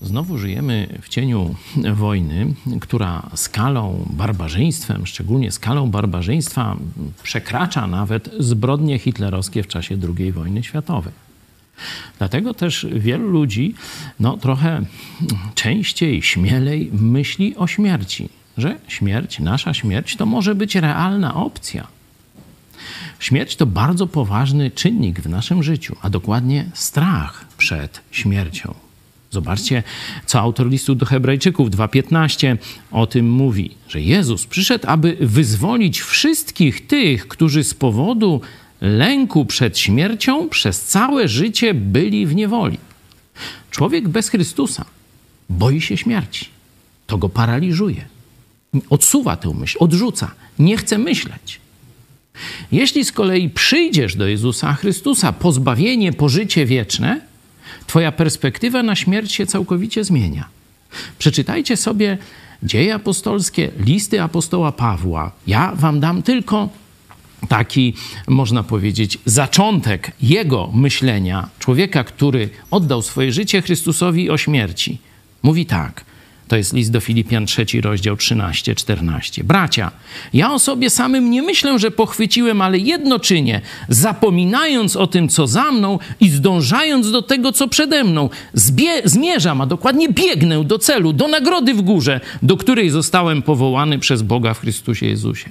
Znowu żyjemy w cieniu wojny, która skalą barbarzyństwem, szczególnie skalą barbarzyństwa, przekracza nawet zbrodnie hitlerowskie w czasie II wojny światowej. Dlatego też wielu ludzi no, trochę częściej, śmielej myśli o śmierci, że śmierć, nasza śmierć, to może być realna opcja. Śmierć to bardzo poważny czynnik w naszym życiu, a dokładnie strach przed śmiercią. Zobaczcie, co autor listu do Hebrajczyków 2:15 o tym mówi, że Jezus przyszedł, aby wyzwolić wszystkich tych, którzy z powodu lęku przed śmiercią przez całe życie byli w niewoli. Człowiek bez Chrystusa boi się śmierci. To go paraliżuje. Odsuwa tę myśl, odrzuca, nie chce myśleć. Jeśli z kolei przyjdziesz do Jezusa Chrystusa, pozbawienie, pożycie wieczne, Twoja perspektywa na śmierć się całkowicie zmienia. Przeczytajcie sobie dzieje apostolskie, listy apostoła Pawła. Ja wam dam tylko taki, można powiedzieć, zaczątek jego myślenia, człowieka, który oddał swoje życie Chrystusowi o śmierci. Mówi tak. To jest list do Filipian, trzeci rozdział 13-14. Bracia, ja o sobie samym nie myślę, że pochwyciłem, ale jedno czynię, zapominając o tym, co za mną i zdążając do tego, co przede mną. Zbie- zmierzam, a dokładnie biegnę do celu, do nagrody w górze, do której zostałem powołany przez Boga w Chrystusie Jezusie.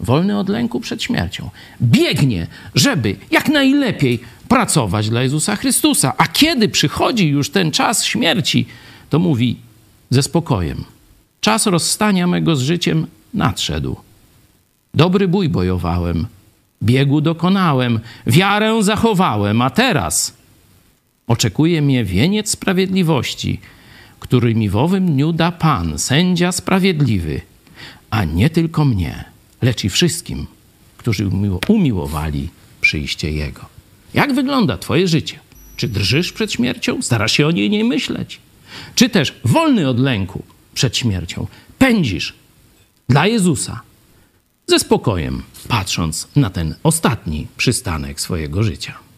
Wolny od lęku przed śmiercią. Biegnie, żeby jak najlepiej pracować dla Jezusa Chrystusa. A kiedy przychodzi już ten czas śmierci, to mówi, ze spokojem. Czas rozstania mego z życiem nadszedł. Dobry bój bojowałem, biegu dokonałem, wiarę zachowałem, a teraz oczekuje mnie wieniec sprawiedliwości, który mi w owym dniu da Pan, sędzia sprawiedliwy, a nie tylko mnie, lecz i wszystkim, którzy umiłowali przyjście Jego. Jak wygląda Twoje życie? Czy drżysz przed śmiercią? Starasz się o niej nie myśleć? Czy też wolny od lęku przed śmiercią, pędzisz dla Jezusa ze spokojem, patrząc na ten ostatni przystanek swojego życia.